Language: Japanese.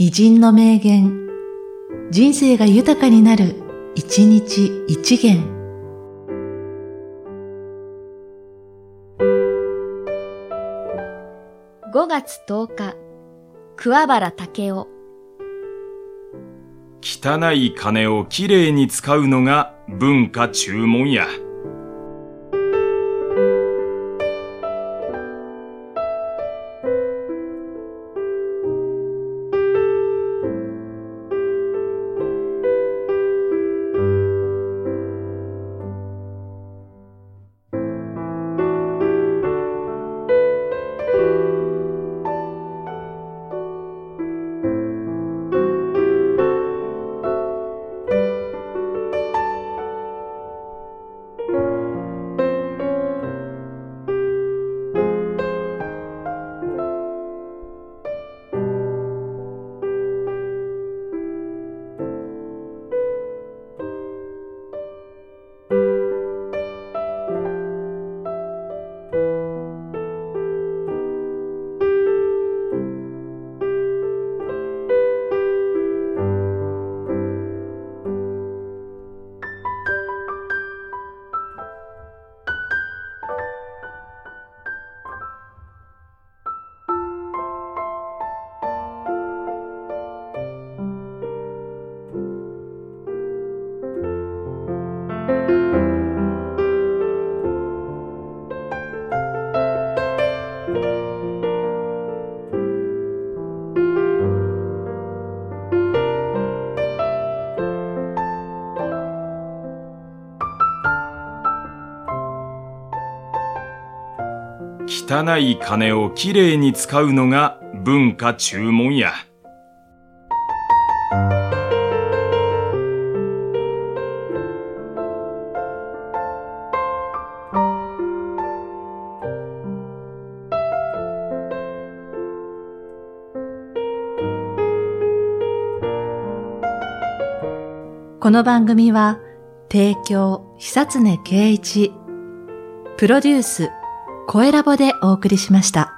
偉人の名言、人生が豊かになる、一日一元。5月10日、桑原武雄。汚い金をきれいに使うのが文化注文や。汚い金をきれいに使うのが文化注文や。この番組は、提供、久常圭一、プロデュース、声ラボでお送りしました。